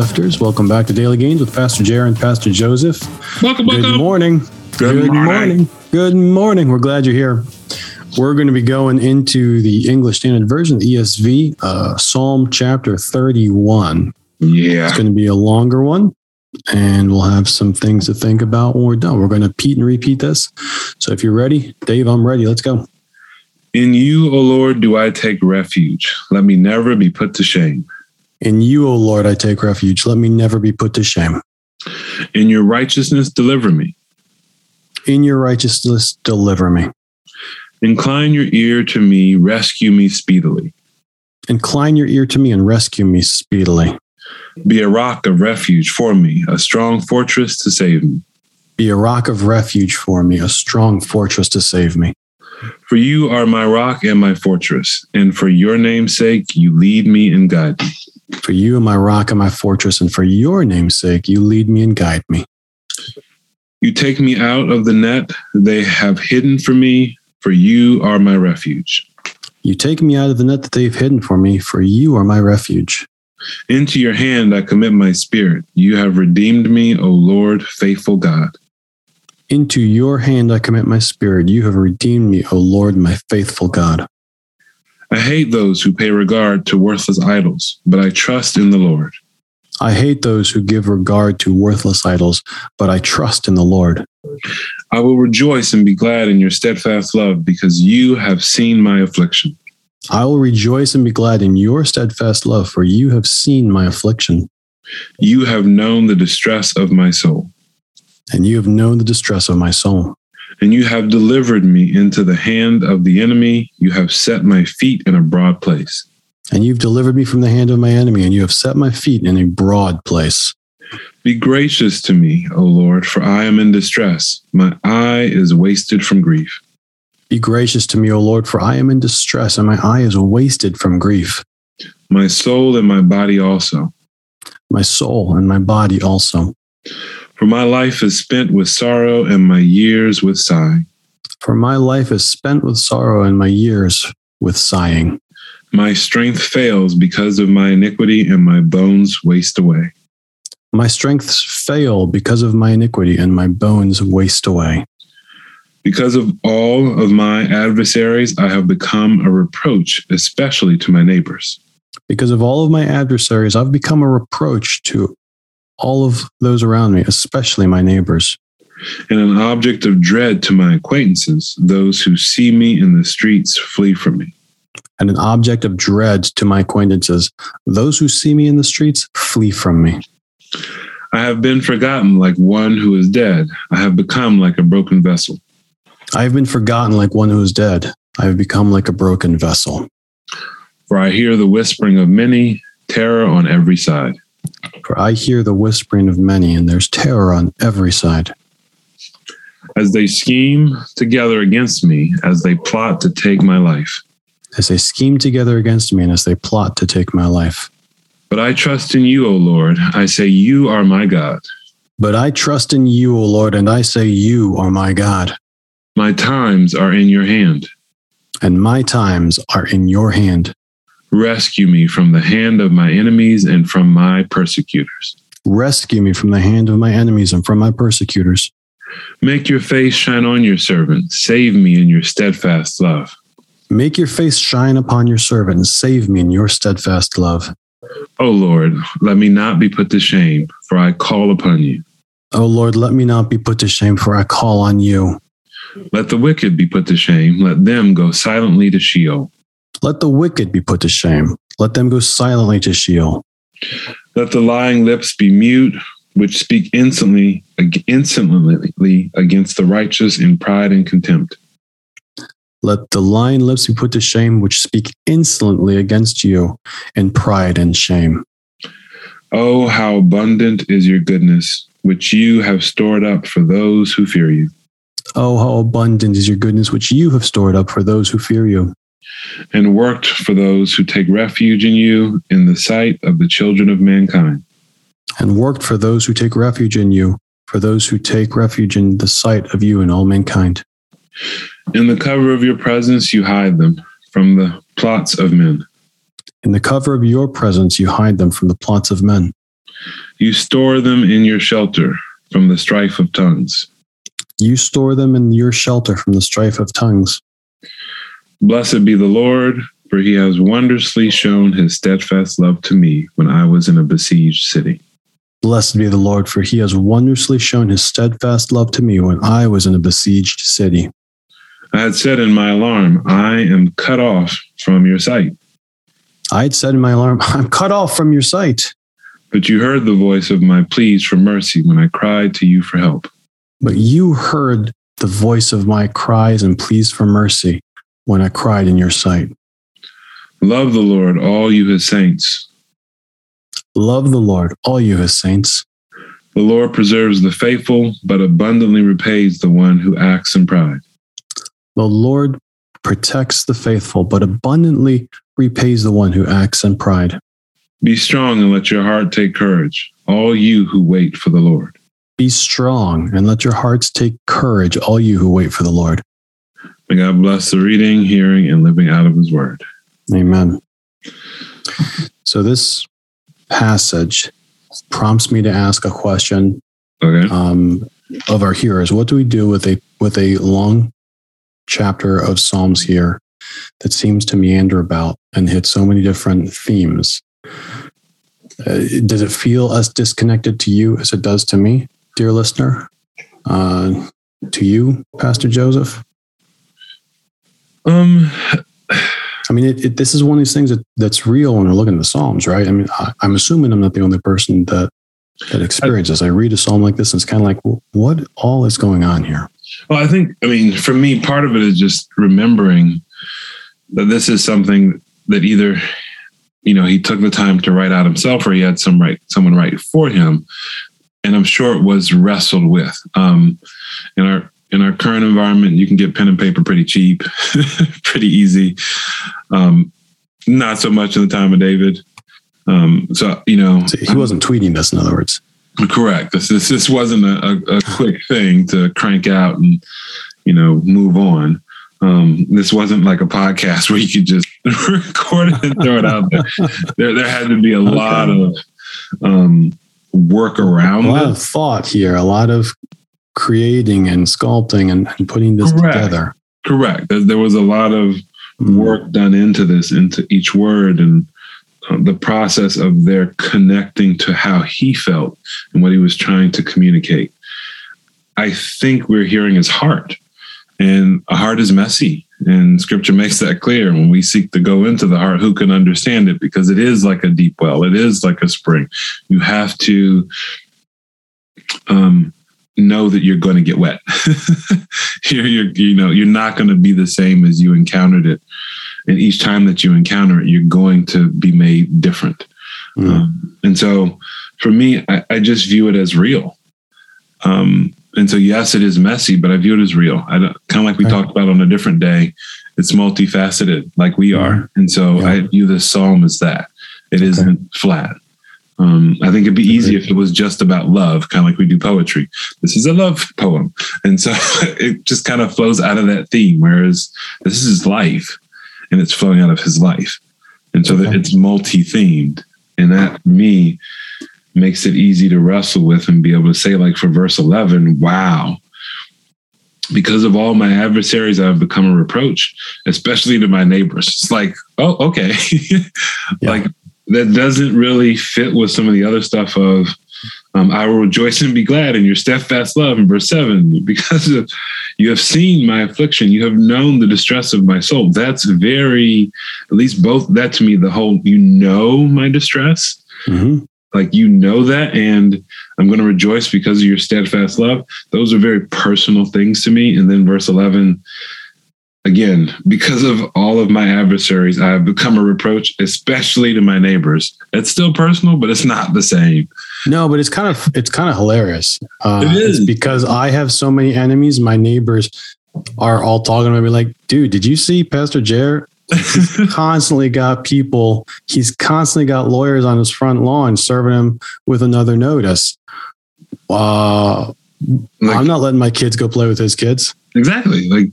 lifters. Welcome back to Daily Gains with Pastor Jared and Pastor Joseph. Welcome, welcome. Good morning. Good morning. Good morning. We're glad you're here. We're going to be going into the English Standard Version, the ESV, uh, Psalm chapter 31. Yeah. It's going to be a longer one, and we'll have some things to think about when we're done. We're going to repeat and repeat this. So if you're ready, Dave, I'm ready. Let's go. In you, O Lord, do I take refuge. Let me never be put to shame. In you, O Lord, I take refuge. Let me never be put to shame. In your righteousness, deliver me. In your righteousness, deliver me. Incline your ear to me, rescue me speedily. Incline your ear to me and rescue me speedily. Be a rock of refuge for me, a strong fortress to save me. Be a rock of refuge for me, a strong fortress to save me. For you are my rock and my fortress, and for your name's sake, you lead me and guide me. For you are my rock and my fortress, and for your name's sake, you lead me and guide me. You take me out of the net they have hidden for me, for you are my refuge. You take me out of the net that they've hidden for me, for you are my refuge. Into your hand I commit my spirit. You have redeemed me, O Lord, faithful God. Into your hand I commit my spirit. You have redeemed me, O Lord, my faithful God. I hate those who pay regard to worthless idols, but I trust in the Lord. I hate those who give regard to worthless idols, but I trust in the Lord. I will rejoice and be glad in your steadfast love, because you have seen my affliction. I will rejoice and be glad in your steadfast love, for you have seen my affliction, You have known the distress of my soul, and you have known the distress of my soul. and you have delivered me into the hand of the enemy. You have set my feet in a broad place. And you've delivered me from the hand of my enemy, and you have set my feet in a broad place. Be gracious to me, O Lord, for I am in distress. My eye is wasted from grief. Be gracious to me, O Lord, for I am in distress, and my eye is wasted from grief. My soul and my body also. My soul and my body also. For my life is spent with sorrow and my years with sighing. For my life is spent with sorrow, and my years with sighing. My strength fails because of my iniquity, and my bones waste away. My strengths fail because of my iniquity, and my bones waste away. Because of all of my adversaries, I have become a reproach, especially to my neighbors. Because of all of my adversaries, I've become a reproach to all of those around me, especially my neighbors, And an object of dread to my acquaintances, those who see me in the streets flee from me. and an object of dread to my acquaintances. Those who see me in the streets flee from me. I have been forgotten like one who is dead. I have become like a broken vessel. I have been forgotten like one who is dead. I have become like a broken vessel. For I hear the whispering of many, terror on every side. For I hear the whispering of many, and there's terror on every side. As they scheme together against me, as they plot to take my life. As they scheme together against me and as they plot to take my life. But I trust in you, O Lord. I say, You are my God. But I trust in you, O Lord, and I say, You are my God, My times are in your hand. and my times are in your hand. Rescue me from the hand of my enemies and from my persecutors. Rescue me from the hand of my enemies and from my persecutors. Make your face shine on your servant. Save me in your steadfast love. Make your face shine upon your servant and save me in your steadfast love. O Lord, let me not be put to shame, for I call upon you. O Lord, let me not be put to shame, for I call on you. Let the wicked be put to shame. Let them go silently to Sheol. Let the wicked be put to shame. Let them go silently to Sheol. Let the lying lips be mute, which speak insolently, insolently against the righteous in pride and contempt. Let the lying lips be put to shame, which speak insolently against you in pride and shame. Oh, how abundant is your goodness, which you have stored up for those who fear you. Oh, how abundant is your goodness, which you have stored up for those who fear you, and worked for those who take refuge in you in the sight of the children of mankind. and worked for those who take refuge in you, for those who take refuge in the sight of you and all mankind. In the cover of your presence, you hide them from the plots of men. In the cover of your presence, you hide them from the plots of men. You store them in your shelter from the strife of tongues. You store them in your shelter from the strife of tongues. Blessed be the Lord, for he has wondrously shown his steadfast love to me when I was in a besieged city. Blessed be the Lord, for he has wondrously shown his steadfast love to me when I was in a besieged city. I had said in my alarm, I am cut off from your sight. I had said in my alarm, I'm cut off from your sight. But you heard the voice of my pleas for mercy when I cried to you for help. But you heard the voice of my cries and pleas for mercy when I cried in your sight. Love the Lord, all you his saints. Love the Lord, all you his saints. The Lord preserves the faithful, but abundantly repays the one who acts in pride. The Lord protects the faithful, but abundantly repays the one who acts in pride. Be strong and let your heart take courage, all you who wait for the Lord. Be strong and let your hearts take courage, all you who wait for the Lord. May God bless the reading, hearing, and living out of his word. Amen. So this passage prompts me to ask a question Okay. um, of our hearers. What do we do with a with a long chapter of Psalms here that seems to meander about and hit so many different themes? Uh, does it feel as disconnected to you as it does to me, dear listener? Uh, to you, Pastor Joseph? Um, I mean, it, it, this is one of these things that, that's real when we're looking at the Psalms, right? I mean, I, I'm assuming I'm not the only person that that experiences. I read a psalm like this, and it's kind of like, well, what all is going on here? well, I think, I mean, for me, part of it is just remembering that this is something that either, you know, he took the time to write out himself or he had some write, someone write for him. And I'm sure it was wrestled with. Um, in our in our current environment, you can get pen and paper pretty cheap, pretty easy. Um, not so much in the time of David. Um, so you know, So he wasn't tweeting this, in other words. Correct. This this, this wasn't a, a, quick thing to crank out and you know move on. Um, this wasn't like a podcast where you could just record it and throw it out there. There, there had to be a lot of um, work around. A lot of thought here, a lot of creating and sculpting and, and putting this Correct. together. Correct. There, was a lot of Mm. work done into this, into each word, and uh, the process of their connecting to how he felt and what he was trying to communicate. I think we're hearing his heart, and a heart is messy, and Scripture makes that clear. When we seek to go into the heart, who can understand it? Because it is like a deep well, it is like a spring. You have to. Um, know that you're going to get wet. you're, you're, you know, you're not going to be the same as you encountered it. And each time that you encounter it, you're going to be made different. Mm. Um, and so for me, I, I just view it as real. Um, and so, yes, it is messy, but I view it as real. I don't, kind of like we Right. talked about on a different day. It's multifaceted, like we are, and so. Yeah. I view this psalm as that. It Okay. not flat. Um, I think it'd be easy if it was just about love, kind of like we do poetry. This is a love poem, and so it just kind of flows out of that theme. Whereas this is his life, and it's flowing out of his life, and so that Okay. it's multi-themed, and that me makes it easy to wrestle with and be able to say, like for verse eleven, wow. Because of all my adversaries, I've become a reproach, especially to my neighbors. It's like, oh, okay. Like that doesn't really fit with some of the other stuff of um, I will rejoice and be glad in your steadfast love in verse seven, because of, you have seen my affliction, you have known the distress of my soul. That's very, at least both that to me, the whole you know my distress, Mhm. like you know that, and I'm going to rejoice because of your steadfast love. Those are very personal things to me. And then verse eleven, again, because of all of my adversaries, I have become a reproach, especially to my neighbors. It's still personal, but it's not the same. No, but it's kind of it's kind of hilarious. Uh, It is. Because I have so many enemies. My neighbors are all talking to me like, "Dude, did you see Pastor Jared? constantly got people. He's constantly got lawyers on his front lawn serving him with another notice. Uh, Like- I'm not letting my kids go play with his kids. Exactly. Like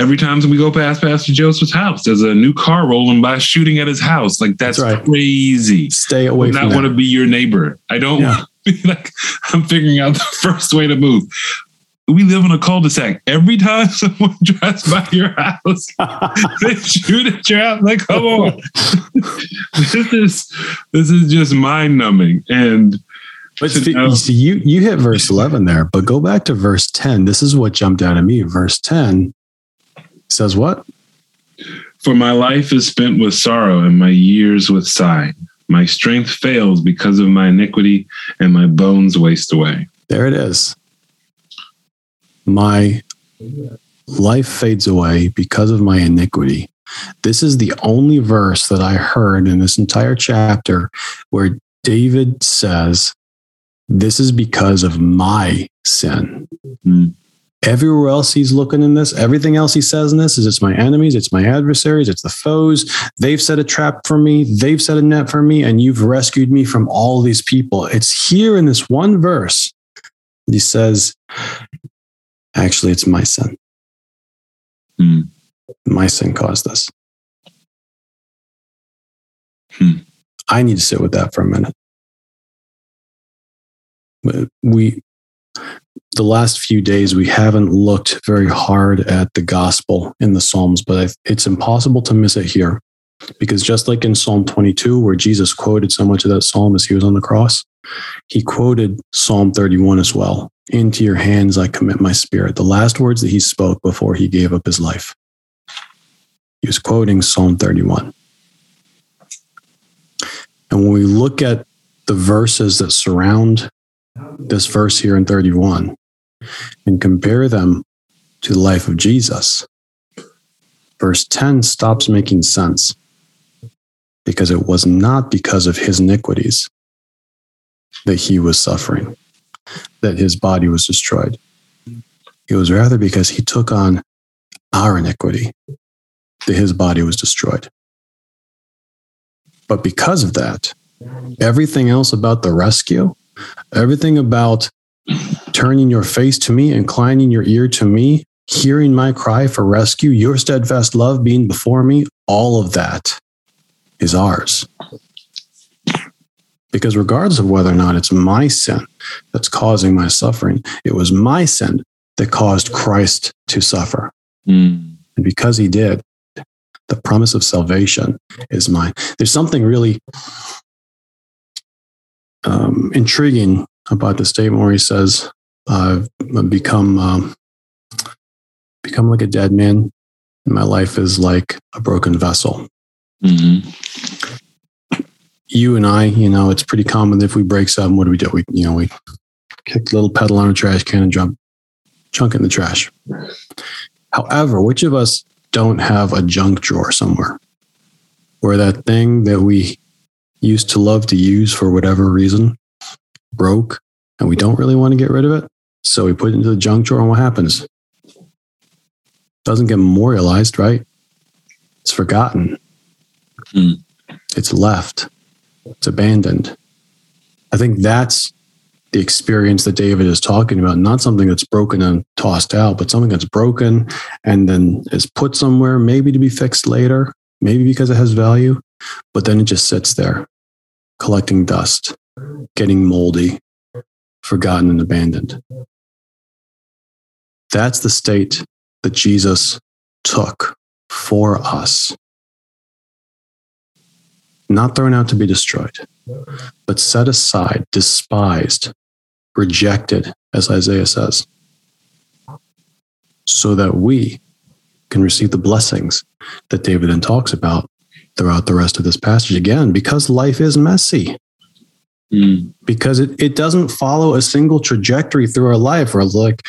every time we go past Pastor Joseph's house, there's a new car rolling by shooting at his house. Like that's, That's right. crazy. Stay away I not want to be your neighbor. I don't Yeah. want to be like I'm figuring out the first way to move. We live in a cul-de-sac. Every time someone drives by your house, they shoot at your house. Like, come on. this is this is just mind-numbing. And But see, see, you you hit verse eleven there, but go back to verse ten. This is what jumped out at me. Verse ten says what? For my life is spent with sorrow and my years with sighing. My strength fails because of my iniquity and my bones waste away. There it is. My life fades away because of my iniquity. This is the only verse that I heard in this entire chapter where David says, This is because of my sin. Hmm. Everywhere else he's looking in this, everything else he says in this is it's my enemies, it's my adversaries, it's the foes. They've set a trap for me, they've set a net for me, and you've rescued me from all these people. It's here in this one verse that he says, Actually, it's my sin. Hmm. My sin caused this. Hmm. I need to sit with that for a minute. We, the last few days, we haven't looked very hard at the gospel in the Psalms, but it's impossible to miss it here. Because just like in Psalm 22, where Jesus quoted so much of that psalm as he was on the cross, he quoted Psalm 31 as well. Into your hands I commit my spirit. The last words that he spoke before he gave up his life. He was quoting Psalm 31. And when we look at the verses that surround this verse here in 31 and compare them to the life of Jesus, verse 10 stops making sense because it was not because of his iniquities that he was suffering, that his body was destroyed. It was rather because he took on our iniquity that his body was destroyed. But because of that, everything else about the rescue, everything about turning your face to me, inclining your ear to me, hearing my cry for rescue, your steadfast love being before me, all of that is ours. Because regardless of whether or not it's my sin that's causing my suffering, it was my sin that caused Christ to suffer. Mm. And because he did, the promise of salvation is mine. There's something really um, intriguing about the statement where he says, "I've become um, become like a dead man, and my life is like a broken vessel." Mhm. You and I, you know, it's pretty common if we break something, what do we do? We, you know, we kick the little pedal on a trash can and jump, chunk in the trash. However, which of us don't have a junk drawer somewhere where that thing that we used to love to use for whatever reason broke and we don't really want to get rid of it? So we put it into the junk drawer and what happens? Doesn't get memorialized, right? It's forgotten. Hmm. It's left. It's abandoned. I think that's the experience that David is talking about, not something that's broken and tossed out, but something that's broken and then is put somewhere, maybe to be fixed later, maybe because it has value, but then it just sits there, collecting dust, getting moldy, forgotten and abandoned. That's the state that Jesus took for us. Not thrown out to be destroyed, but set aside, despised, rejected, as Isaiah says, so that we can receive the blessings that David then talks about throughout the rest of this passage. Again, because life is messy, Mm. because it, it doesn't follow a single trajectory through our life where like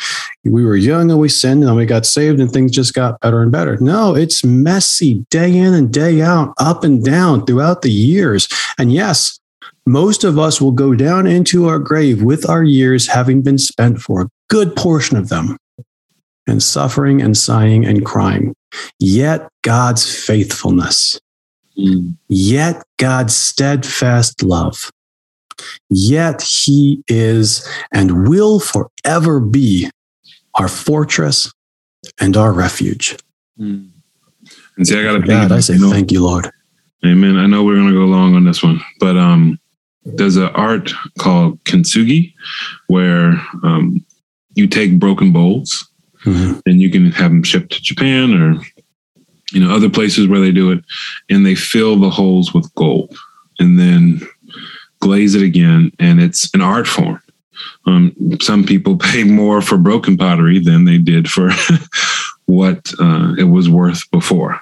we were young and we sinned and we got saved and things just got better and better. No, it's messy day in and day out, up and down throughout the years. And yes, most of us will go down into our grave with our years having been spent for a good portion of them and suffering and sighing and crying. Yet God's faithfulness, Mm. yet God's steadfast love, yet He is and will forever be our fortress and our refuge. And see, I got to God, I say know, thank you, Lord. Amen. I know we're going to go long on this one, but um, there's an art called kintsugi where um, you take broken bowls mm-hmm. and you can have them shipped to Japan or you know other places where they do it, and they fill the holes with gold and then glaze it again, and it's an art form. Um, some people pay more for broken pottery than they did for what uh, it was worth before.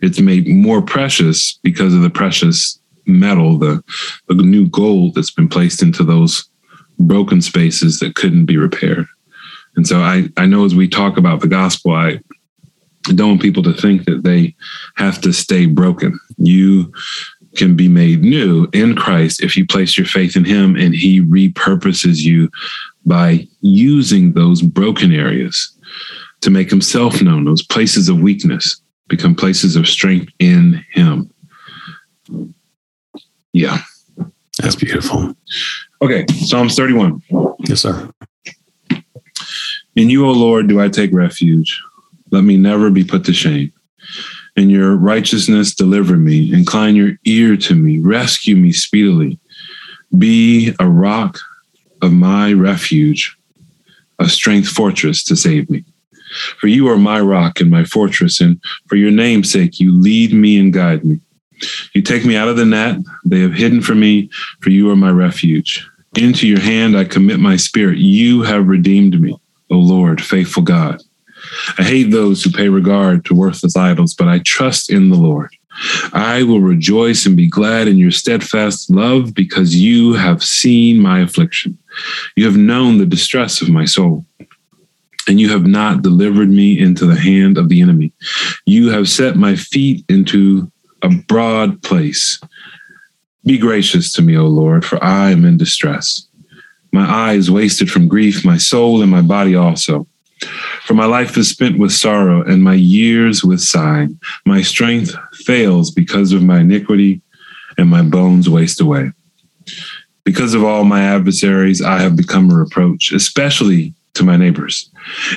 It's made more precious because of the precious metal, the, the new gold that's been placed into those broken spaces that couldn't be repaired. And so I, I know as we talk about the gospel, I don't want people to think that they have to stay broken. You can be made new in Christ if you place your faith in Him and He repurposes you by using those broken areas to make Himself known, those places of weakness become places of strength in Him. Yeah. That's beautiful. Okay, Psalms 31. Yes, sir. In you, O Lord, do I take refuge. Let me never be put to shame. In your righteousness, deliver me. Incline your ear to me. Rescue me speedily. Be a rock of my refuge, a strength fortress to save me. For you are my rock and my fortress, and for your name's sake, you lead me and guide me. You take me out of the net they have hidden for me, for you are my refuge. Into your hand I commit my spirit. You have redeemed me, O Lord, faithful God. I hate those who pay regard to worthless idols, but I trust in the Lord. I will rejoice and be glad in your steadfast love because you have seen my affliction. You have known the distress of my soul, and you have not delivered me into the hand of the enemy. You have set my feet into a broad place. Be gracious to me, O Lord, for I am in distress. My eyes wasted from grief, my soul and my body also. For my life is spent with sorrow, and my years with sighing. My strength fails because of my iniquity, and my bones waste away. Because of all my adversaries, I have become a reproach, especially to my neighbors,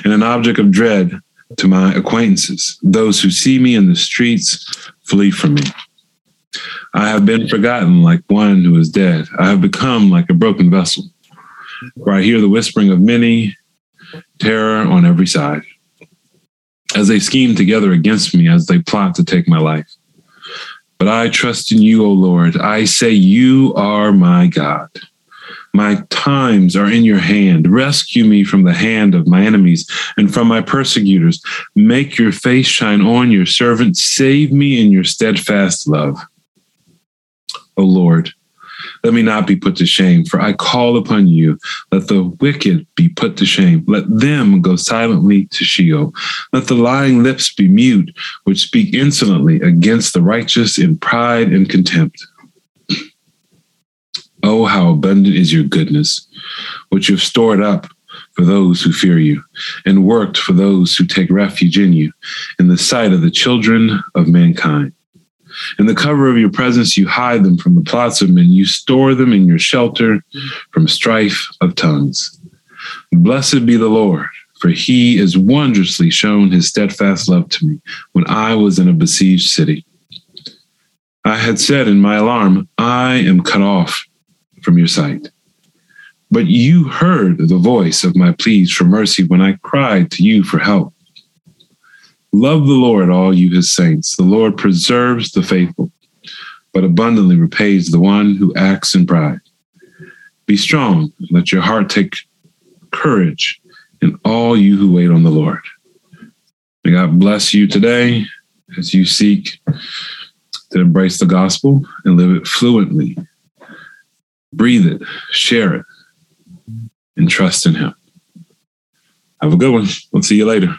and an object of dread to my acquaintances. Those who see me in the streets flee from me. I have been forgotten like one who is dead. I have become like a broken vessel, For I hear the whispering of many, terror on every side. As they scheme together against me, as they plot to take my life. But I trust in you, O Lord. I say, You are my God. My times are in your hand. Rescue me from the hand of my enemies and from my persecutors. Make your face shine on your servant. Save me in your steadfast love. O Lord, let me not be put to shame, for I call upon you. Let the wicked be put to shame. Let them go silently to Sheol. Let the lying lips be mute, which speak insolently against the righteous in pride and contempt. Oh, how abundant is your goodness, which you have stored up for those who fear you, and worked for those who take refuge in you, in the sight of the children of mankind. In the cover of your presence, you hide them from the plots of men. You store them in your shelter from strife of tongues. Blessed be the Lord, for he has wondrously shown his steadfast love to me when I was in a besieged city. I had said in my alarm, I am cut off from your sight. But you heard the voice of my pleas for mercy when I cried to you for help. Love the Lord, all you his saints. The Lord preserves the faithful, but abundantly repays the one who acts in pride. Be strong, and let your heart take courage in all you who wait on the Lord. May God bless you today as you seek to embrace the gospel and live it fluently breathe it, share it, and trust in Him. Have a good one. We'll see you later.